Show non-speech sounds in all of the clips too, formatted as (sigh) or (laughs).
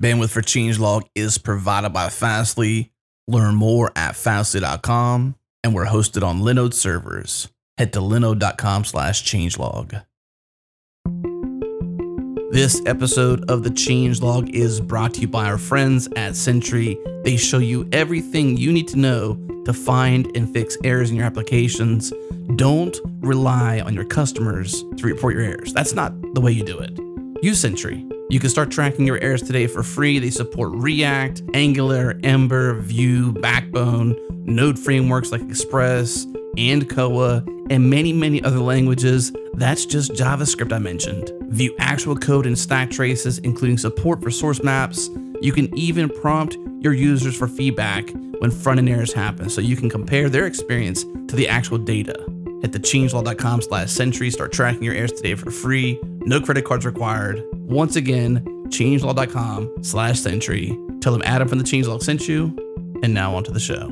Bandwidth for Changelog is provided by Fastly. Learn more at fastly.com, and we're hosted on Linode servers. Head to linode.com slash changelog. This episode of the Changelog is brought to you by our friends at Sentry. They show you everything you need to know to find and fix errors in your applications. Don't rely on your customers to report your errors. That's not the way you do it. Use Sentry. You can start tracking your errors today for free. They support React, Angular, Ember, Vue, Backbone, Node frameworks like Express and Koa, and many, many other languages. That's just JavaScript I mentioned. View actual code and stack traces, including support for source maps. You can even prompt your users for feedback when front end errors happen so you can compare their experience to the actual data. Hit the changelog.com slash sentry, start tracking your errors today for free. No credit cards required. Once again, changelog.com slash sentry. Tell them Adam from the Changelog sent you. And now on to the show.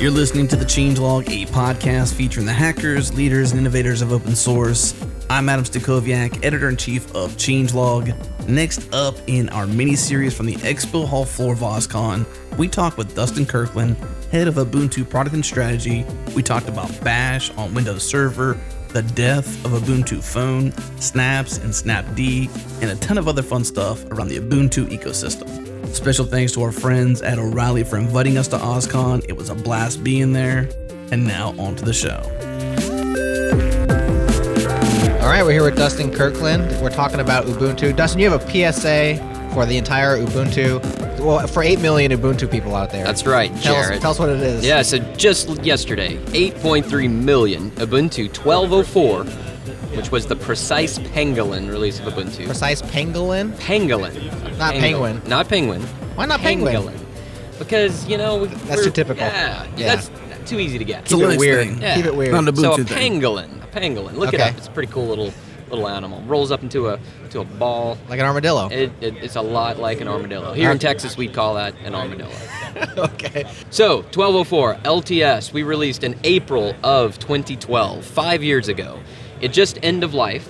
You're listening to The Changelog, a podcast featuring the hackers, leaders, and innovators of open source. I'm Adam Stacoviak, editor in chief of Changelog. Next up in our mini series from the Expo Hall floor of OSCON, we talked with Dustin Kirkland, head of Ubuntu product and strategy. We talked about Bash on Windows Server, the death of Ubuntu Phone, Snaps and Snapd, and a ton of other fun stuff around the Ubuntu ecosystem. Special thanks to our friends at O'Reilly for inviting us to OSCON. It was a blast being there. And now on to the show. All right, we're here with Dustin Kirkland. We're talking about Ubuntu. Dustin, you have a PSA for the entire Ubuntu. Well, for 8 million Ubuntu people out there. That's right, Tell us, Jared. tell us what it is. Yeah, so just yesterday, 8.3 million Ubuntu 1204, which was the precise pangolin release of Ubuntu. Precise pangolin? Pangolin. Not penguin. Not penguin. Why not penguin? Pangolin. Because, you know, we, That's too typical. Yeah, Yeah. that's too easy to get. It's a Keep it Linux weird. thing. Yeah. Keep it weird. Not an So a Ubuntu thing. pangolin, a pangolin. Look it Okay. up. It's a pretty cool little little animal. Rolls up into a to a ball. Like an armadillo. It, it, it's a lot like an armadillo. Here in Texas, we'd call that an armadillo. (laughs) okay. So, 1204 LTS, we released in April of 2012, five years ago. It just end of life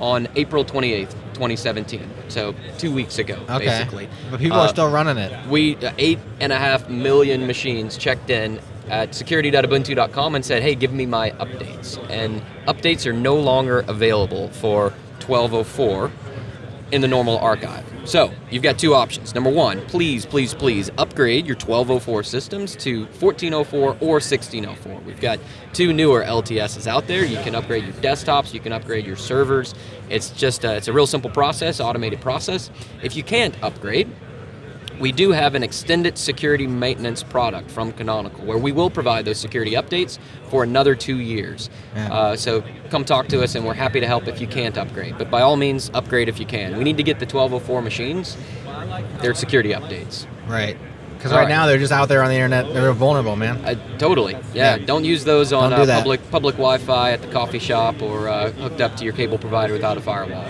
on April 28th, 2017. So, two weeks ago, Okay. basically. But people Uh, are still running it. We, uh, eight and a half million machines checked in at security.ubuntu.com and said, hey, give me my updates. And updates are no longer available for 1204 in the normal archive. So you've got two options. Number one, please, please, please upgrade your 1204 systems to 1404 or 1604. We've got two newer LTSs out there. You can upgrade your desktops, you can upgrade your servers. It's just a, it's a real simple process, automated process. If you can't upgrade, we do have an extended security maintenance product from Canonical where we will provide those security updates for another two years. Yeah. Uh, so come talk to us and we're happy to help if you can't upgrade. But by all means, upgrade if you can. We need to get the 1204 machines their security updates. Right. Because right, right. now they're just out there on the internet. They're vulnerable, man. Uh, totally. Yeah. Yeah. Don't use those on Don't uh, public public Wi-Fi at the coffee shop or uh, hooked up to your cable provider without a firewall.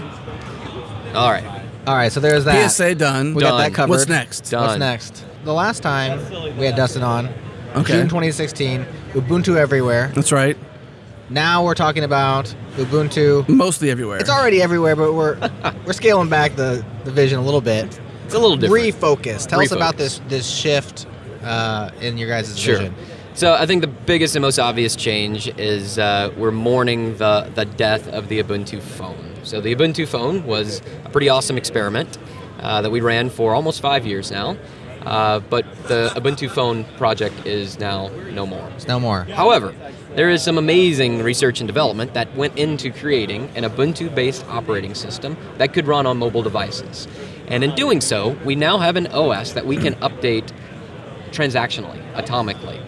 All right. All right, so there's that. PSA done. We got that covered. What's next? Done. What's next? The last time we had Dustin on, Okay. June 2016, Ubuntu everywhere. That's right. Now we're talking about Ubuntu. Mostly everywhere. It's already everywhere, but we're (laughs) we're scaling back the, the vision a little bit. It's a little different. Refocus. Tell us about Refocus. this this shift uh, in your guys' Sure. vision. So I think the biggest and most obvious change is uh, we're mourning the the death of the Ubuntu phone. So the Ubuntu phone was a pretty awesome experiment uh, that we ran for almost five years now. Uh, but the Ubuntu phone project is now no more. It's no more. However, there is some amazing research and development that went into creating an Ubuntu based operating system that could run on mobile devices. And in doing so, we now have an OS that we can (clears throat) update transactionally, atomically.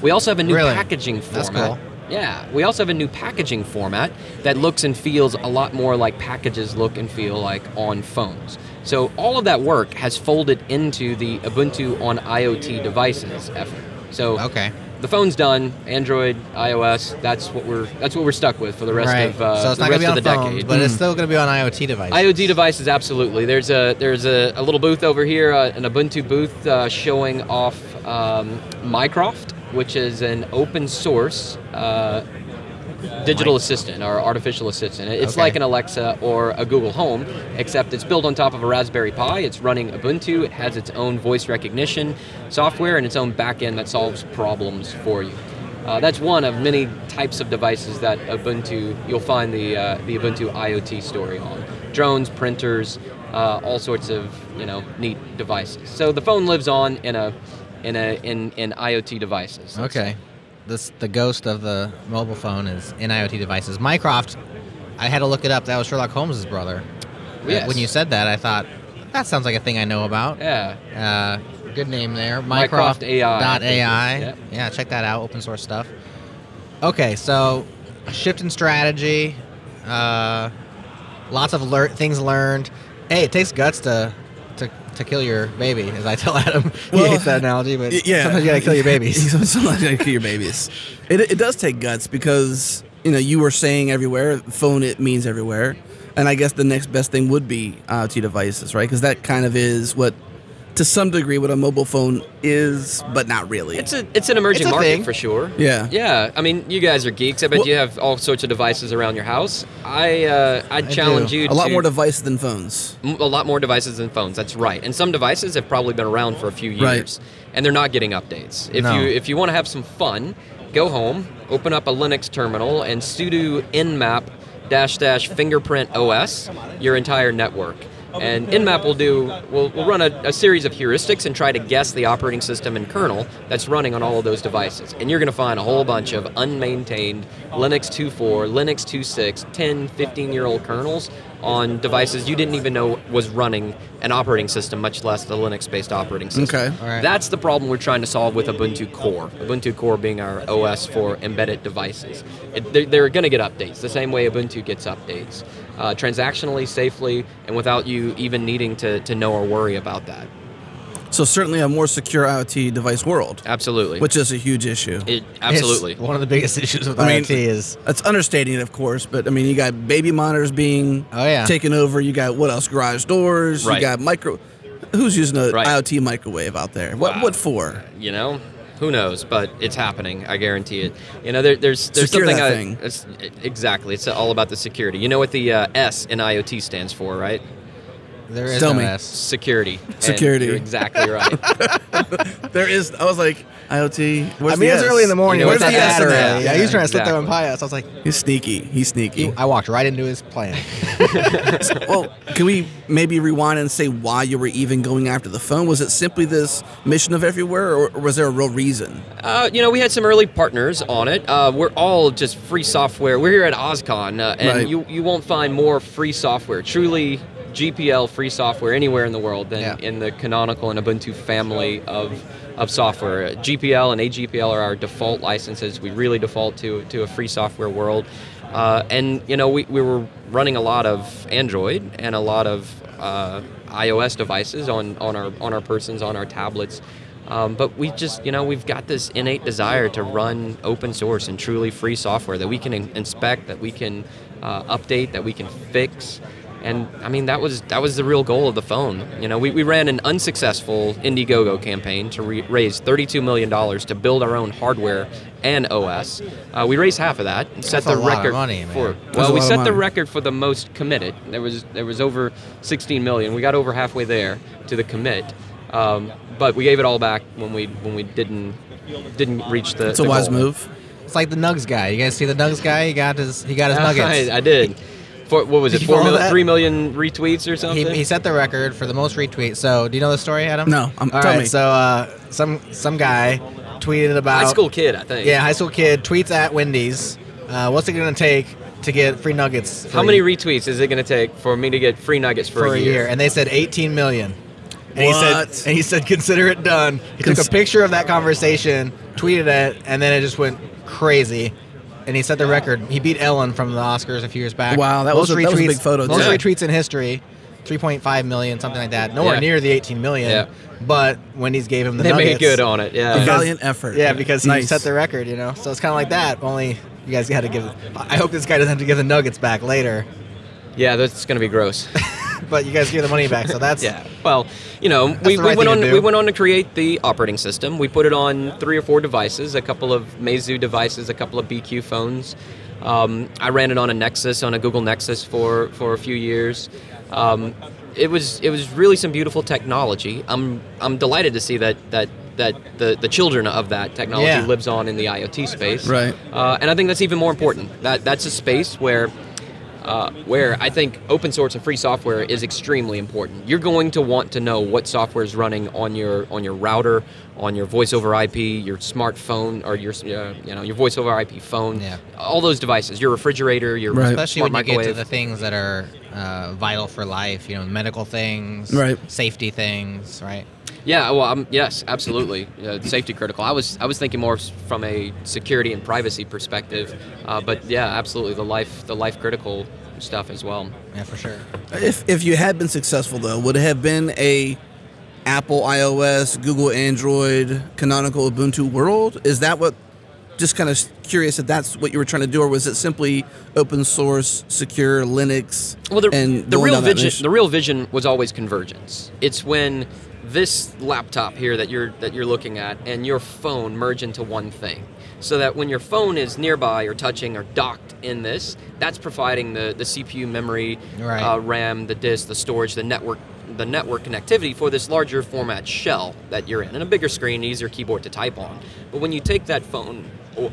We also have a new Really? packaging That's format. Yeah, we also have a new packaging format that looks and feels a lot more like packages look and feel like on phones. So all of that work has folded into the Ubuntu on IoT devices effort. So Okay. The phone's done. Android, iOS. That's what we're that's what we're stuck with for the rest right. of uh, so it's the not rest gonna of the phones, decade. but it's still going to be on IoT devices. IoT devices, absolutely. There's a there's a, a little booth over here, uh, an Ubuntu booth uh, showing off um, Mycroft, which is an open source uh, digital assistant or artificial assistant. It's Okay. like an Alexa or a Google Home, except it's built on top of a Raspberry Pi. It's running Ubuntu. It has its own voice recognition software and its own backend that solves problems for you. Uh, that's one of many types of devices that Ubuntu you'll find the uh, the Ubuntu IoT story on. Drones, printers, uh, all sorts of you know neat devices. So the phone lives on in a in a in, in IoT devices. Okay. This the ghost of the mobile phone is in IoT devices. Mycroft, I had to look it up. That was Sherlock Holmes' brother. Uh, Yes. When you said that, I thought that sounds like a thing I know about. Yeah. Uh, good name there. Mycroft AI, Dot I think it is, AI. yeah. Yeah, check that out. Open source stuff. Okay, so shift in strategy. Uh, lots of lear- things learned. Hey, it takes guts to to, to kill your baby, as I tell Adam. (laughs) he hates that analogy, but yeah. sometimes you gotta kill your (laughs) babies. Sometimes you gotta kill your babies. It, it does take guts because you know you were saying everywhere. Phone it means everywhere, and I guess the next best thing would be uh, IoT devices, right? Because that kind of is what, to some degree, what a mobile phone is, but not really. It's a it's an emerging It's a market thing. for sure. Yeah. Yeah. I mean, you guys are geeks. I bet Well- you have all sorts of devices around your house. I uh, I'd I challenge do. you a lot more devices than phones. m- a lot more devices than phones. That's right. And some devices have probably been around for a few Right. years, and they're not getting updates. If No. you if you want to have some fun, go home, open up a Linux terminal, and sudo nmap dash dash fingerprint OS your entire network. And Nmap will do will will run a, a series of heuristics and try to guess the operating system and kernel that's running on all of those devices. And you're going to find a whole bunch of unmaintained Linux 2.4, Linux 2.6, 10, 15 year old kernels on devices you didn't even know was running an operating system, much less the Linux based operating system. Okay. All right. That's the problem we're trying to solve with Ubuntu Core. Ubuntu Core being our OS for embedded devices. It, they're they're going to get updates the same way Ubuntu gets updates, uh, transactionally, safely, and without you even needing to, to know or worry about that. So certainly a more secure IoT device world, Absolutely. which is a huge issue. it, absolutely. It's one of the biggest (laughs) issues with I mean, IoT is That's understating it, of course, but I mean, you got baby monitors being Oh, yeah. taken over. You got what else? Garage doors. Right. You got micro. Who's using a Right. IoT microwave out there? What Wow. what for? you know who knows? But it's happening i guarantee it. You know there, there's there's Secure something I- thing. it's- exactly it's all about the security. You know what the uh, s in iot stands for right there is Tell no me. S. security And Security. you're exactly (laughs) right There is. I was like IoT. Where's I mean, the it's S? early in the morning. You know Where's what the that S in that? Yeah, Yeah, he trying to slip exactly. that one by us. I was like, He's sneaky. He's sneaky. I walked right into his plan. (laughs) well, can we maybe rewind and say why you were even going after the phone? Was it simply this mission of everywhere, or, or was there a real reason? Uh, you know, we had some early partners on it. Uh, we're all just free software. We're here at OSCON, uh, and Right. you, you won't find more free software, truly GPL free software anywhere in the world than Yeah. in the Canonical and Ubuntu family of, of software. GPL and AGPL are our default licenses. We really default to, to a free software world. Uh, and, you know, we, we were running a lot of Android and a lot of uh, iOS devices on, on, our, on our persons, on our tablets. Um, but we just, you know, we've got this innate desire to run open source and truly free software that we can in- inspect, that we can uh, update, that we can fix. And I mean, that was that was the real goal of the phone. You know, we, we ran an unsuccessful Indiegogo campaign to re- raise $32 million to build our own hardware and OS. Uh, we raised half of that and set That's a the lot of record money, man. for. Well, we set the record for the most committed. There was there was over 16 million. We got over halfway there to the commit, um, but we gave it all back when we when we didn't didn't reach the. It's a the wise goal. move. It's like the Nugs guy. You guys see the Nugs guy? He got his he got his (laughs) nuggets. I, I did. For, what was Did it? you Four mil- that? three million retweets or something. He, he set the record for the most retweets. So, do you know the story, Adam? No, um, All tell right, me. So, uh, some some guy tweeted about High school kid, I think. Yeah, high school kid tweets at Wendy's. Uh, what's it going to take to get free nuggets? For How many retweets is it going to take for me to get free nuggets for, for a year? And they said 18 million. And he What? said, and he said, consider it done. He took a picture of that conversation, tweeted it, and then it just went crazy. And he set the record. He beat Ellen from the Oscars a few years back. Wow, that was a- that was a big photo, Most too. retweets in history, 3.5 million, something like that. Nowhere Yeah. near the 18 million. Yeah. But Wendy's gave him the They nuggets. made good on it. A Yeah. valiant effort. Yeah, because he nice. set the record, you know. So it's kind of like that. Only you guys got to give. I hope this guy doesn't have to give the nuggets back later. Yeah, that's going to be gross. (laughs) but you guys give the money back, so that's Yeah. Well, you know, we, the we went on we went on to create the operating system. We put it on three or four devices, a couple of Meizu devices, a couple of BQ phones. Um, I ran it on a Nexus, on a Google Nexus for for a few years. Um, it was it was really some beautiful technology. I'm I'm delighted to see that that that the, the children of that technology Yeah. lives on in the IoT space. Right. Uh, and I think that's even more important. That that's a space where uh, where I think open source and free software is extremely important. You're going to want to know what software is running on your on your router, on your voice over IP, your smartphone, or your uh, you know your voice over IP phone. Yeah. All those devices, your refrigerator, your Right. especially smart when you get to the things that are uh, vital for life. You know, medical things, Right. Safety things, right? Yeah, well, um, yes, absolutely, uh, safety critical. I was I was thinking more from a security and privacy perspective, uh, but yeah, absolutely, the life the life critical stuff as well. Yeah, for sure. If if you had been successful though, would it have been a Apple iOS, Google Android, canonical Ubuntu world? Is that what? Just kind of curious if that's what you were trying to do, or was it simply open source, secure Linux? Well, the, and the real vision the real vision was always convergence. It's when this laptop here that you're that you're looking at and your phone merge into one thing, so that when your phone is nearby or touching or docked in this, that's providing the the CPU memory, Right. uh, RAM, the disk, the storage, the network. The network connectivity for this larger format shell that you're in, and a bigger screen, easier keyboard to type on. But when you take that phone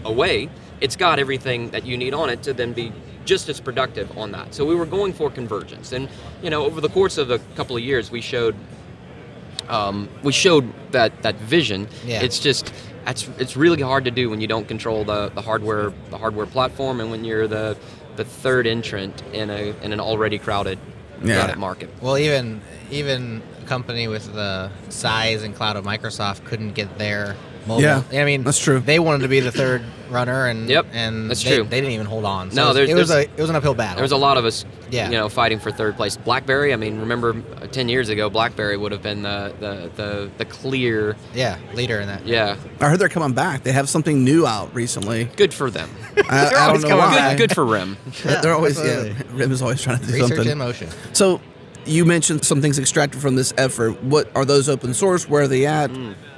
away, it's got everything that you need on it to then be just as productive on that. So we were going for convergence, and you know, over the course of a couple of years, we showed um, we showed that that vision. Yeah. It's just it's it's really hard to do when you don't control the, the hardware the hardware platform, and when you're the the third entrant in a in an already crowded Yeah. crowded market. Well, even even a company with the size and cloud of Microsoft couldn't get their mobile. Yeah, I mean that's true. They wanted to be the third runner, and Yep, and that's they, true. They didn't even hold on. So No, it was, there's- it was a it was an uphill battle. There was a lot of us, Yeah. you know, fighting for third place. BlackBerry. I mean, remember uh, ten years ago, BlackBerry would have been the the, the, the clear. yeah leader in that. Yeah, I heard they're coming back. They have something new out recently. good for them. (laughs) I, I (laughs) don't always know coming why. Good, good for RIM. (laughs) Yeah, they're always absolutely. yeah. Rim is always trying to do something. Research in motion. So, you mentioned some things extracted from this effort. What are those open source? Where are they at?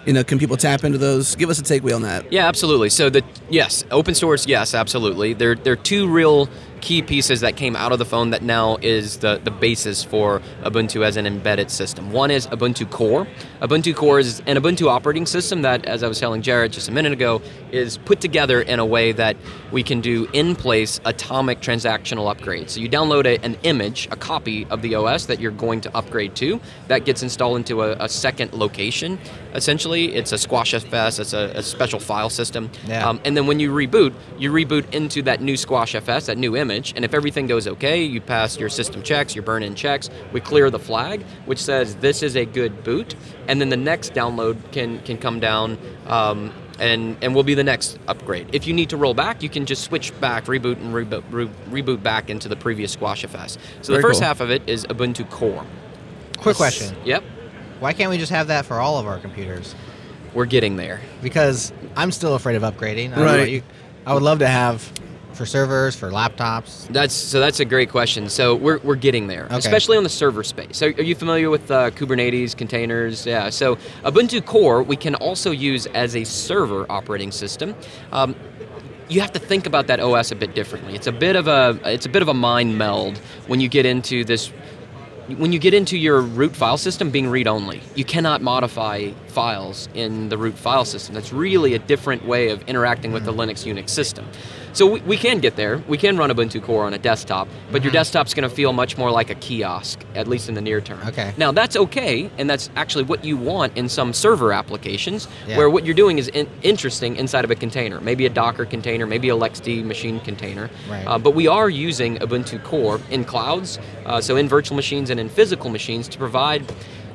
You know, can people tap into those? Give us a takeaway on that. Yeah, absolutely. So the yes, open source, yes, absolutely. There there are two real key pieces that came out of the phone that now is the, the basis for Ubuntu as an embedded system. One is Ubuntu Core. Ubuntu Core is an Ubuntu operating system that, as I was telling Jared just a minute ago, is put together in a way that we can do in-place atomic transactional upgrades. So you download a, an image, a copy of the OS that you're going to upgrade to. That gets installed into a, a second location. Essentially, it's a Squash FS. It's a, a special file system. Yeah. Um, and then when you reboot, you reboot into that new Squash FS, that new image. And if everything goes okay, you pass your system checks, your burn-in checks. We clear the flag, which says this is a good boot. And then the next download can can come down. Um, and, and will be the next upgrade. If you need to roll back, you can just switch back, reboot, and reboot, re- reboot back into the previous Squash FS. So Very the first cool. half of it is Ubuntu Core. Quick question: Yep, Why can't we just have that for all of our computers? we're getting there. Because I'm still afraid of upgrading. I Right. you. I would love to have for servers, for laptops. That's so. That's a great question. So we're, we're getting there, Okay. especially on the server space. Are, are you familiar with uh, Kubernetes containers? Yeah. So Ubuntu Core we can also use as a server operating system. Um, you have to think about that OS a bit differently. It's a bit of a it's a bit of a mind meld when you get into this when you get into your root file system being read only, you cannot modify files in the root file system. That's really a different way of interacting with the Linux Unix system. So we, we can get there. We can run Ubuntu Core on a desktop, but your desktop's going to feel much more like a kiosk, at least in the near term. Okay. Now that's okay, and that's actually what you want in some server applications, Yeah. where what you're doing is in, interesting inside of a container, maybe a Docker container, maybe a LXD machine container. Right. Uh, but we are using Ubuntu Core in clouds, uh, so in virtual machines and in physical machines to provide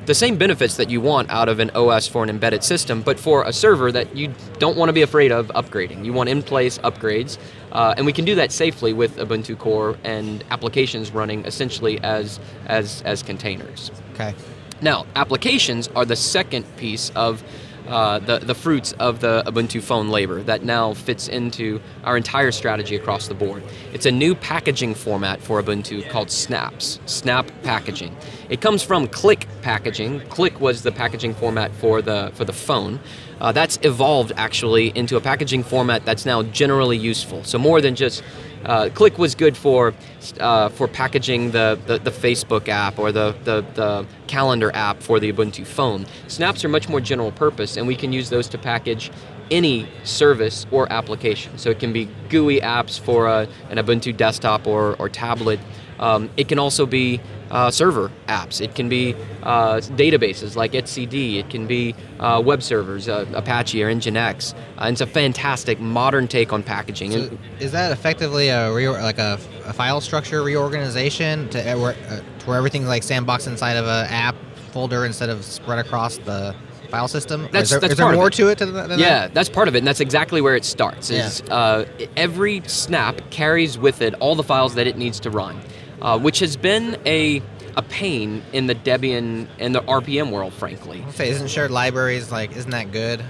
the same benefits that you want out of an OS for an embedded system, but for a server that you don't want to be afraid of upgrading. You want in place upgrades, uh, and we can do that safely with Ubuntu Core and applications running essentially as, as, as containers. Okay. Now, applications are the second piece of uh, the the fruits of the Ubuntu phone labor that now fits into our entire strategy across the board. It's a new packaging format for Ubuntu called Snaps. Snap packaging. It comes from Click packaging. Click was the packaging format for the for the phone. Uh, that's evolved actually into a packaging format that's now generally useful. So more than just uh, Click was good for uh, for packaging the, the, the, Facebook app or the, the, the calendar app for the Ubuntu phone. Snaps are much more general purpose, and we can use those to package any service or application. So it can be GUI apps for a, an Ubuntu desktop or, or tablet. Um, it can also be uh, server apps. It can be uh, databases like etcd. It can be uh, web servers, uh, Apache or Nginx. Uh, it's a fantastic modern take on packaging. So is that effectively a like a, a, file structure reorganization to uh, where, to where everything's like sandboxed inside of an app folder instead of spread across the file system? That's, is there, that's is there more it. to it than that? Yeah, that's part of it, and that's exactly where it starts. Is yeah. every snap carries with it all the files that it needs to run uh, which has been a a pain in the Debian and the RPM world, frankly. say, isn't shared libraries like isn't that good?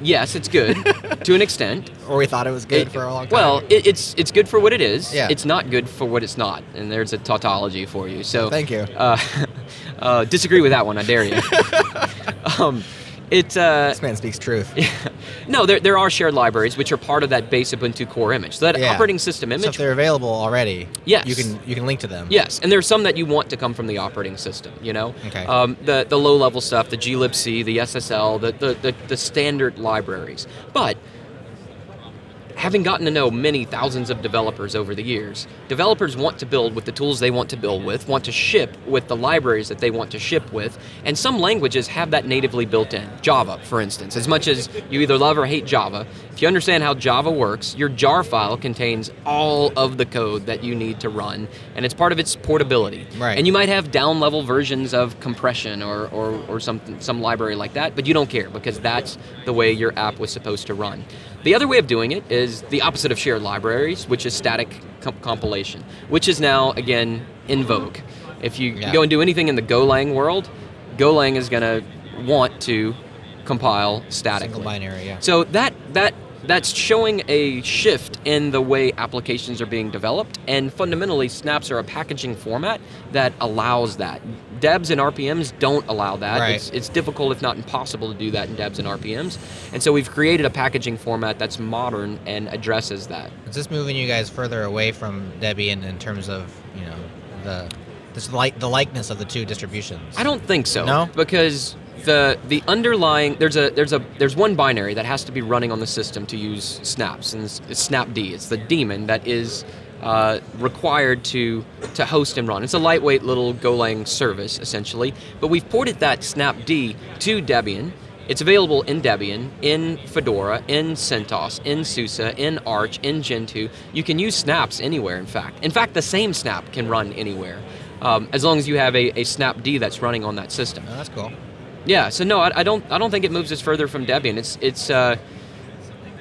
Yes, it's good (laughs) to an extent. Or we thought it was good it, for a long time. Well, it, it's it's good for what it is. Yeah. It's not good for what it's not, and there's a tautology for you. So thank you. Uh, (laughs) uh, disagree with that one, I dare you. (laughs) um, it, uh, this man speaks truth. (laughs) no, there, there are shared libraries which are part of that base Ubuntu core image. So that yeah. operating system image. So if they're available already, yes, you can you can link to them. Yes, and there's some that you want to come from the operating system. You know, okay. Um, the the low level stuff, the glibc, the SSL, the, the the the standard libraries, but having gotten to know many thousands of developers over the years, developers want to build with the tools they want to build with, want to ship with the libraries that they want to ship with, and some languages have that natively built in. Java, for instance. As much as you either love or hate Java, if you understand how Java works, your jar file contains all of the code that you need to run, and it's part of its portability. Right. And you might have down level versions of compression or, or, or something, some library like that, but you don't care because that's the way your app was supposed to run. The other way of doing it is the opposite of shared libraries, which is static comp- compilation, which is now, again, in vogue. If you yeah. go and do anything in the Golang world, Golang is going to want to compile statically. Single binary, yeah. So that that that's showing a shift in the way applications are being developed, and fundamentally, snaps are a packaging format that allows that. Debs and RPMs don't allow that. Right. It's, it's difficult, if not impossible, to do that in Debs and RPMs. And so we've created a packaging format that's modern and addresses that. Is this moving you guys further away from Debian in terms of you know the this like the likeness of the two distributions? I don't think so. No, because the the underlying there's a there's a there's one binary that has to be running on the system to use snaps and it's, it's snapd it's the daemon that is uh, required to to host and run it's a lightweight little golang service essentially but we've ported that snapd to debian it's available in Debian, in Fedora, in CentOS, in SUSE, in Arch, in Gentoo. You can use snaps anywhere, in fact. In fact, the same snap can run anywhere, um, as long as you have a, a snapd that's running on that system. Oh, that's cool. Yeah, so no, I, I, don't. I don't think it moves us further from Debian. It's it's. Uh,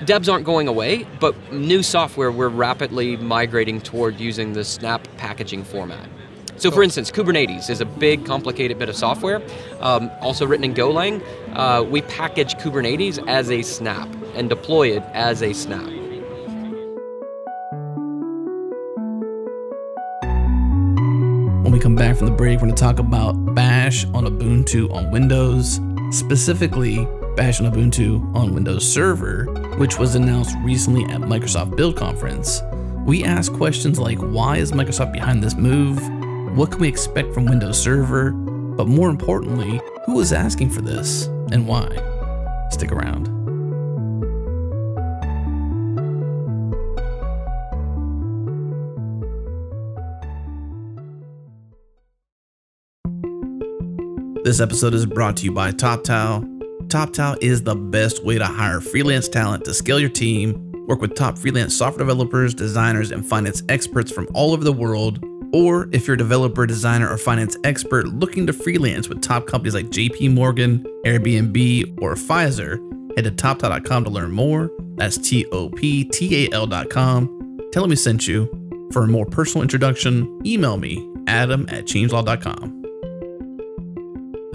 Debs aren't going away, but new software we're rapidly migrating toward using the Snap packaging format. So, for instance, Kubernetes is a big, complicated bit of software, um, also written in Golang. Uh, we package Kubernetes as a snap and deploy it as a snap. When we come back from the break, we're going to talk about Bash on Ubuntu on Windows, specifically Bash on Ubuntu on Windows Server, which was announced recently at Microsoft Build Conference. We ask questions like why is Microsoft behind this move? What can we expect from Windows Server? But more importantly, who is asking for this and why? Stick around. This episode is brought to you by TopTal. TopTal is the best way to hire freelance talent to scale your team, work with top freelance software developers, designers, and finance experts from all over the world. Or if you're a developer, designer, or finance expert looking to freelance with top companies like JP Morgan, Airbnb, or Pfizer, head to toptal.com to learn more. That's T O P T A L.com. Tell them we sent you. For a more personal introduction, email me, adam at changelog.com.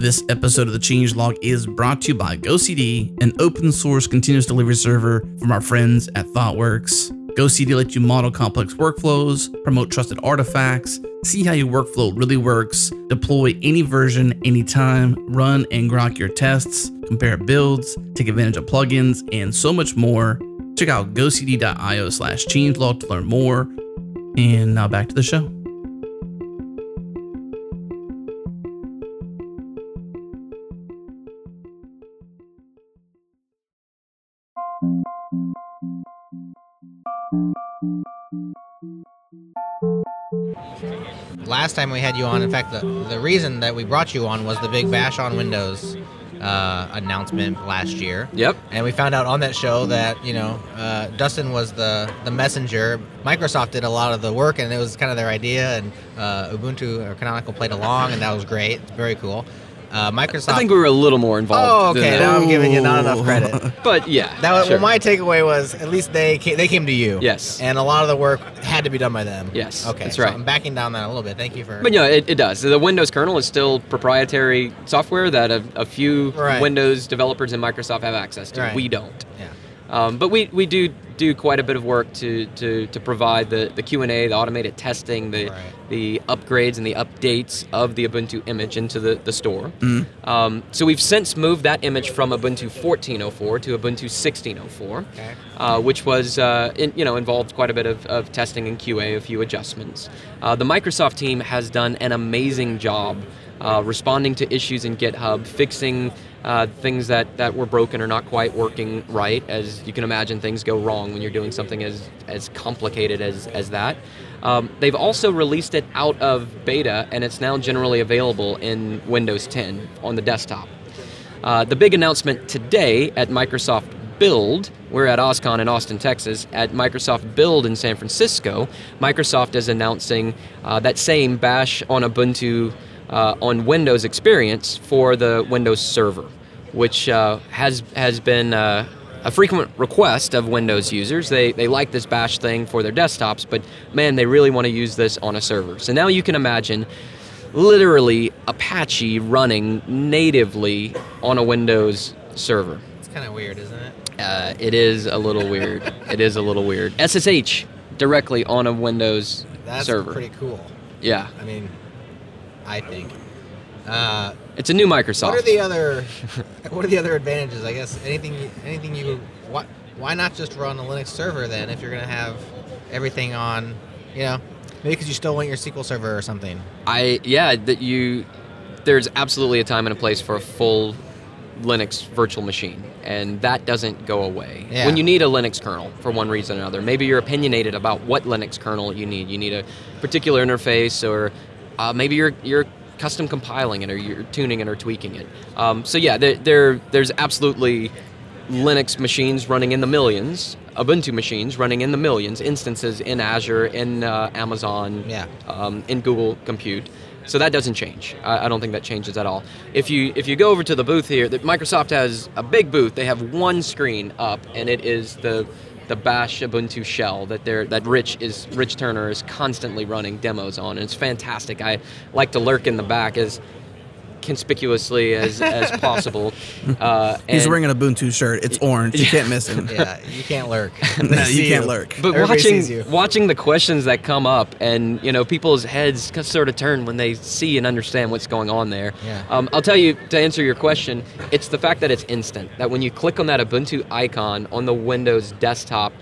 This episode of the Changelog is brought to you by GoCD, an open source continuous delivery server from our friends at ThoughtWorks. GoCD lets you model complex workflows, promote trusted artifacts, see how your workflow really works, deploy any version anytime, run and grok your tests, compare builds, take advantage of plugins, and so much more. Check out gocd.io slash changelog to learn more. And now back to the show. Last time we had you on, in fact, the, the reason that we brought you on was the big Bash on Windows uh, announcement last year. Yep. And we found out on that show that you know uh, Dustin was the the messenger. Microsoft did a lot of the work, and it was kind of their idea. And uh, Ubuntu or Canonical played along, and that was great. It's very cool. Uh, Microsoft. I think we were a little more involved. Oh, okay. Now I'm giving you not enough credit. (laughs) But yeah. That was, sure. well, my takeaway was at least they came, they came to you. Yes. And a lot of the work had to be done by them. Yes, Okay. that's so right. I'm backing down that a little bit. Thank you for. But yeah, it, it does. The Windows kernel is still proprietary software that a, a few Right. Windows developers in Microsoft have access to. Right. We don't. Yeah. Um, but we, we do do quite a bit of work to, to, to provide the, the Q&A, the automated testing, the, Right. the upgrades and the updates of the Ubuntu image into the, the store. Um, so we've since moved that image from Ubuntu 14.04 to Ubuntu 16.04, Okay. uh, which was uh, in, you know involved quite a bit of, of testing and QA, a few adjustments. Uh, the Microsoft team has done an amazing job uh, responding to issues in GitHub, fixing uh, things that, that were broken or not quite working right. As you can imagine, things go wrong when you're doing something as, as complicated as, as that. Um, they've also released it out of beta, and it's now generally available in Windows 10 on the desktop. Uh, the big announcement today at Microsoft Build, we're at OSCON in Austin, Texas. At Microsoft Build in San Francisco, Microsoft is announcing uh, that same Bash on Ubuntu uh, on Windows experience for the Windows Server, which uh, has has been uh, a frequent request of Windows users. They they like this Bash thing for their desktops, but man, they really want to use this on a server. So now you can imagine literally Apache running natively on a Windows server. It's kind of weird, isn't it? Uh, it is a little weird. (laughs) it is a little weird. SSH directly on a Windows server. That's server. pretty cool. yeah, I mean, I think. Uh, it's a new Microsoft. what are the other What are the other advantages? I guess anything. you- Anything you. Why, why not just run a Linux server then if you're gonna have everything on? You know, maybe because you still want your SQL server or something. I yeah that you there's absolutely a time and a place for a full Linux virtual machine, and that doesn't go away. Yeah. When you need a Linux kernel for one reason or another, maybe you're opinionated about what Linux kernel you need. You need a particular interface, or uh, maybe you're you're custom compiling it, or you're tuning it, or tweaking it. Um, so yeah, there, there there's absolutely Linux machines running in the millions, Ubuntu machines running in the millions, instances in Azure, in uh, Amazon, Yeah. um, in Google Compute. So that doesn't change. I, I don't think that changes at all. If you if you go over to the booth here, that Microsoft has a big booth. They have one screen up, and it is the the Bash Ubuntu shell that they're that Rich is Rich Turner is constantly running demos on, and it's fantastic. I like to lurk in the back as conspicuously as, as (laughs) possible. Uh, He's and- wearing an Ubuntu shirt. It's orange. You can't miss him. (laughs) Yeah, you can't lurk. (laughs) No, you can't lurk. But Everybody watching watching the questions that come up, and you know, people's heads sort of turn when they see and understand what's going on there. Yeah. Um, I'll tell you to answer your question, it's the fact that it's instant. That when you click on that Ubuntu icon on the Windows desktop,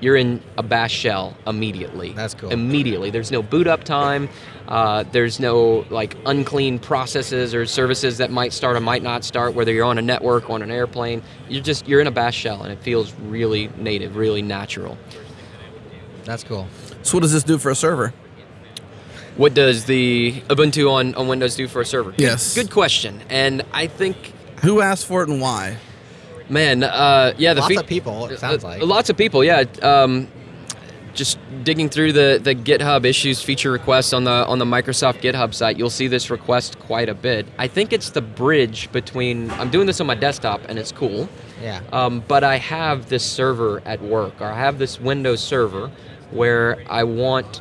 you're in a Bash shell immediately. That's cool. Immediately. There's no boot up time. Uh, there's no like unclean processes or services that might start or might not start. Whether you're on a network, on an airplane, you're just you're in a Bash shell, and it feels really native, really natural. That's cool. So what does this do for a server? What does the Ubuntu on, on Windows do for a server? Yes. Good question. And I think, Who asked for it and why? Man, uh, yeah, the Lots fe- of people. It sounds uh, like. lots of people. Yeah. Um, just digging through the, the GitHub issues feature requests on the on the Microsoft GitHub site, you'll see this request quite a bit. I think it's the bridge between I'm doing this on my desktop and it's cool. Yeah. Um, but I have this server at work, or I have this Windows server where I want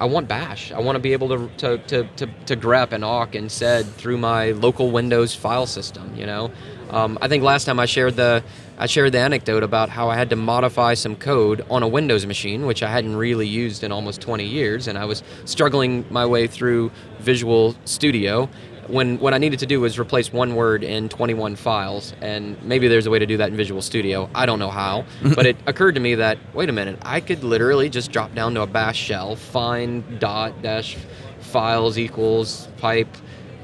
I want Bash. I want to be able to to, to, to, to grep and awk and sed through my local Windows file system. You know, um, I think last time I shared the I shared the anecdote about how I had to modify some code on a Windows machine, which I hadn't really used in almost 20 years, and I was struggling my way through Visual Studio. When what I needed to do was replace one word in 21 files, and maybe there's a way to do that in Visual Studio. I don't know how, (laughs) but it occurred to me that wait a minute, I could literally just drop down to a Bash shell, find dot dash files equals pipe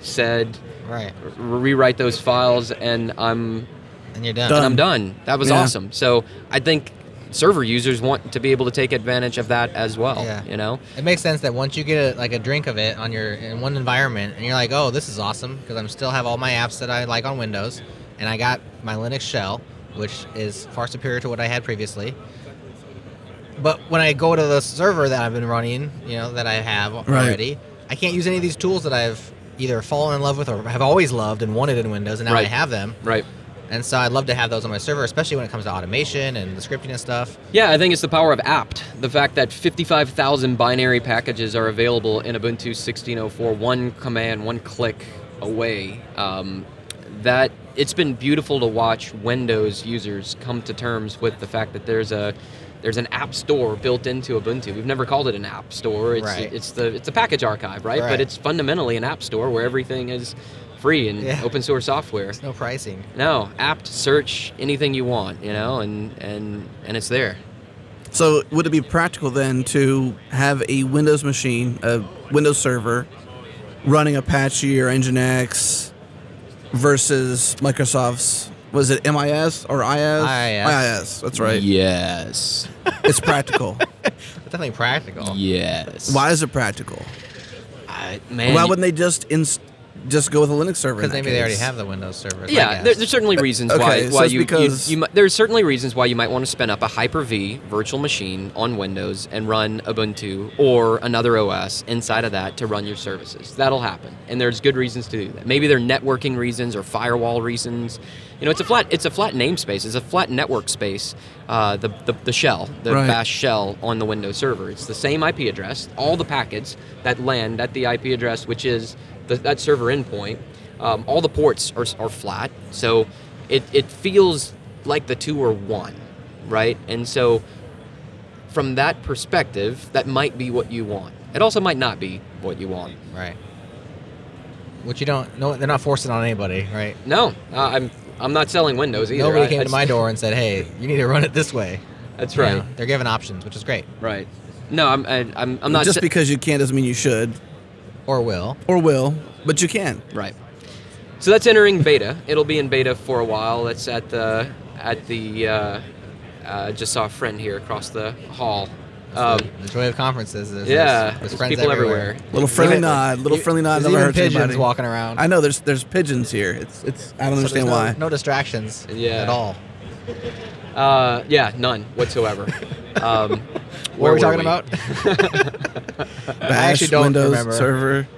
sed, Right. rewrite those files and I'm And you're done. Done. and I'm done. That was Yeah. awesome. So I think server users want to be able to take advantage of that as well. Yeah. You know, It makes sense that once you get a, like a drink of it on your in one environment, and you're like, "Oh, this is awesome," because I'm still have all my apps that I like on Windows, and I got my Linux shell, which is far superior to what I had previously. But when I go to the server that I've been running, you know, that I have already, I can't use any of these tools that I've either fallen in love with or have always loved and wanted in Windows, and now I have them. right? And so I'd love to have those on my server, especially when it comes to automation and the scripting and stuff. Yeah, I think it's the power of apt. The fact that 55,000 binary packages are available in Ubuntu 16.04, one command, one click away. Um, that it's been beautiful to watch Windows users come to terms with the fact that there's a there's an app store built into Ubuntu. We've never called it an app store. It's Right. it's the it's a package archive, right? Right. But it's fundamentally an app store where everything is free and Yeah. open source software. There's no pricing. No, apt search anything you want, you know, and and and it's there. So would it be practical then to have a Windows machine, a Windows server, running Apache or Nginx versus Microsoft's was it MIS or IS? IIS. IIS. That's right. Yes. (laughs) It's practical. It's (laughs) definitely practical. Yes. Why is it practical? I, man. Why wouldn't they just inst- just go with a Linux server? Because that maybe they already have the Windows server. Yeah, there, there's certainly reasons Okay, why, so why it's you, because- you, you might, there's certainly reasons why you might want to spin up a Hyper-V virtual machine on Windows and run Ubuntu or another OS inside of that to run your services. That'll happen, and there's good reasons to do that. Maybe they're networking reasons or firewall reasons. You know, it's a flat it's a flat namespace. It's a flat network space. Uh, the, the the shell, the Right. Bash shell on the Windows server. It's the same IP address. All the packets that land at the IP address, which is the, that server endpoint, um, all the ports are, are flat. So it, it feels like the two are one, right? And so from that perspective, that might be what you want. It also might not be what you want. Right. Which you don't. No, they're not forcing on anybody, right? No, uh, I'm I'm not selling Windows either. Nobody I- came I to my door (laughs) and said, "Hey, you need to run it this way." That's You right. know, they're giving options, which is great. Right. No, I'm I, I'm I'm not just sa- because you can doesn't mean you should Or will. or will, but you can. Right. So that's entering beta. It'll be in beta for a while. That's at the at the. Uh, uh, just saw a friend here across the hall. Um, the joy of conferences is yeah, there's, there's friends people everywhere. everywhere. Little friendly Even- nod, little friendly nod. There's even pigeons anybody. walking around. I know there's there's pigeons here. It's it's I don't So understand no, why. No distractions. Yeah. At all. Uh, yeah, none whatsoever. (laughs) um, What where are we were talking about? Bash, I actually don't Windows remember. server.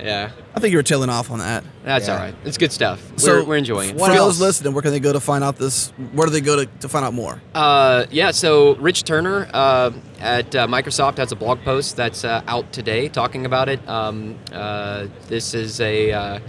Yeah, I think you were tailing off on that. that's Yeah. all right. It's good stuff. So we're, we're enjoying it. For What those else? listening, where can they go to find out this? Where do they go to, to find out more? Uh, yeah, so Rich Turner uh, at uh, Microsoft has a blog post that's uh, out today talking about it. Um, uh, this is a uh,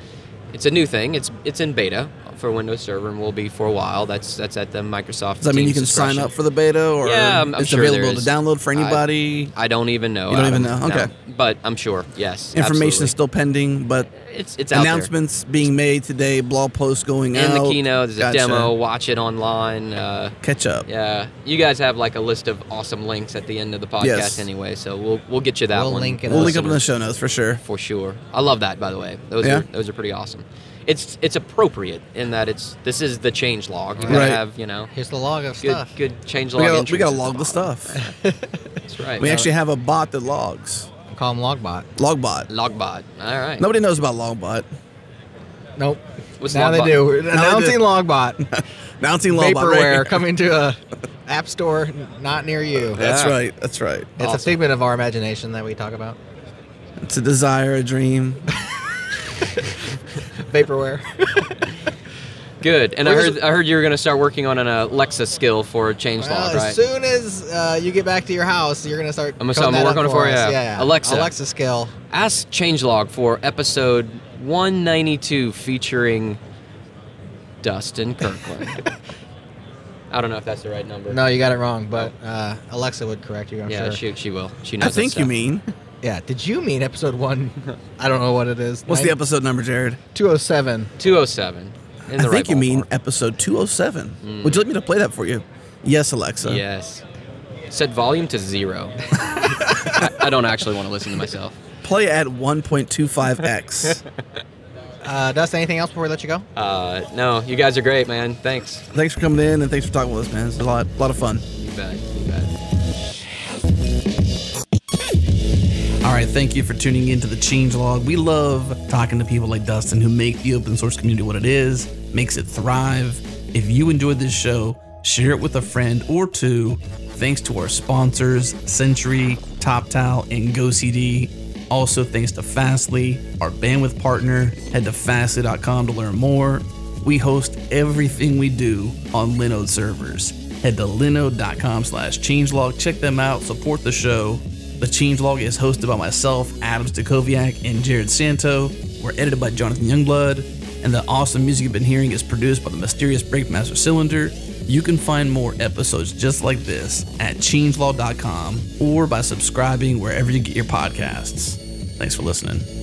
it's a new thing. It's it's in beta for Windows Server and will be for a while. That's that's at the Microsoft. Does that mean you Teams can sign up for the beta, or Yeah, I'm- I'm it's sure available to download for anybody? I don't even know. You don't even Adam. know? Okay. No. But I'm sure. Yes. Information absolutely. is still pending, but It's it's out there. announcements being made today. Blog posts going out. in out. the keynote. There's Gotcha. a demo. Watch it online. Uh, Catch up. yeah, you guys have like a list of awesome links at the end of the podcast Yes. anyway, so we'll we'll get you that We'll one. link it We'll link up in the show notes for sure. for sure. I love that by the way. Those Yeah? are those are pretty awesome. It's it's appropriate in that it's this is the change log. You gotta Right. have you know Here's the log of good stuff. good change log. We log. gotta, we gotta log the bottom. stuff. That's right. We actually have a bot that logs. Call them logbot. Logbot. logbot. All right. Nobody knows about Logbot. Nope. What's now Logbot? they do. We're they announcing do. logbot. (laughs) Announcing Logbot. right Vaporware here. coming to a (laughs) app store not near you. That's Yeah. right. That's right. It's a figment of our imagination that we talk about. It's a desire, a dream. (laughs) Vaporware. (laughs) Good. And I heard just- I heard you were going to start working on an Alexa skill for changelog, Well, right? as soon as uh, you get back to your house, you're gonna start. I'm gonna- coding I'm gonna that work on it for us. you. Yeah, yeah. Alexa. Alexa skill. Ask changelog for episode 192 featuring Dustin Kirkland. (laughs) I don't know if that's the right number. No, you got it wrong, but uh, Alexa would correct you. I'm yeah, sure. she, she will. She knows I think you mean. (laughs) Yeah. Did you mean episode one? I don't know what it is. What's the episode number, Jared? Two oh seven. 207. In the I right think you mean ballpark. episode 207. Would you like me to play that for you? Yes, Alexa. Yes. Set volume to zero. (laughs) I, I don't actually want to listen to myself. Play at 1.25x. (laughs) Uh, Dust, anything else before we let you go? Uh, no, you guys are great, man. Thanks. thanks for coming in and thanks for talking with us, man. It's a lot, a lot of fun. You bet. Right, thank you for tuning in to the Changelog. We love talking to people like Dustin who make the open source community what it is, makes it thrive. If you enjoyed this show, share it with a friend or two. Thanks to our sponsors, Sentry, TopTal, and GoCD. Also, thanks to Fastly, our bandwidth partner. Head to fastly.com to learn more. We host everything we do on Linode servers. Head to linode.com slash changelog. Check them out. Support the show. The Changelog is hosted by myself, Adam Stacoviak, and Jerod Santo. We're edited by Jonathan Youngblood. And the awesome music you've been hearing is produced by the mysterious Breakmaster Cylinder. You can find more episodes just like this at changelog.com or by subscribing wherever you get your podcasts. Thanks for listening.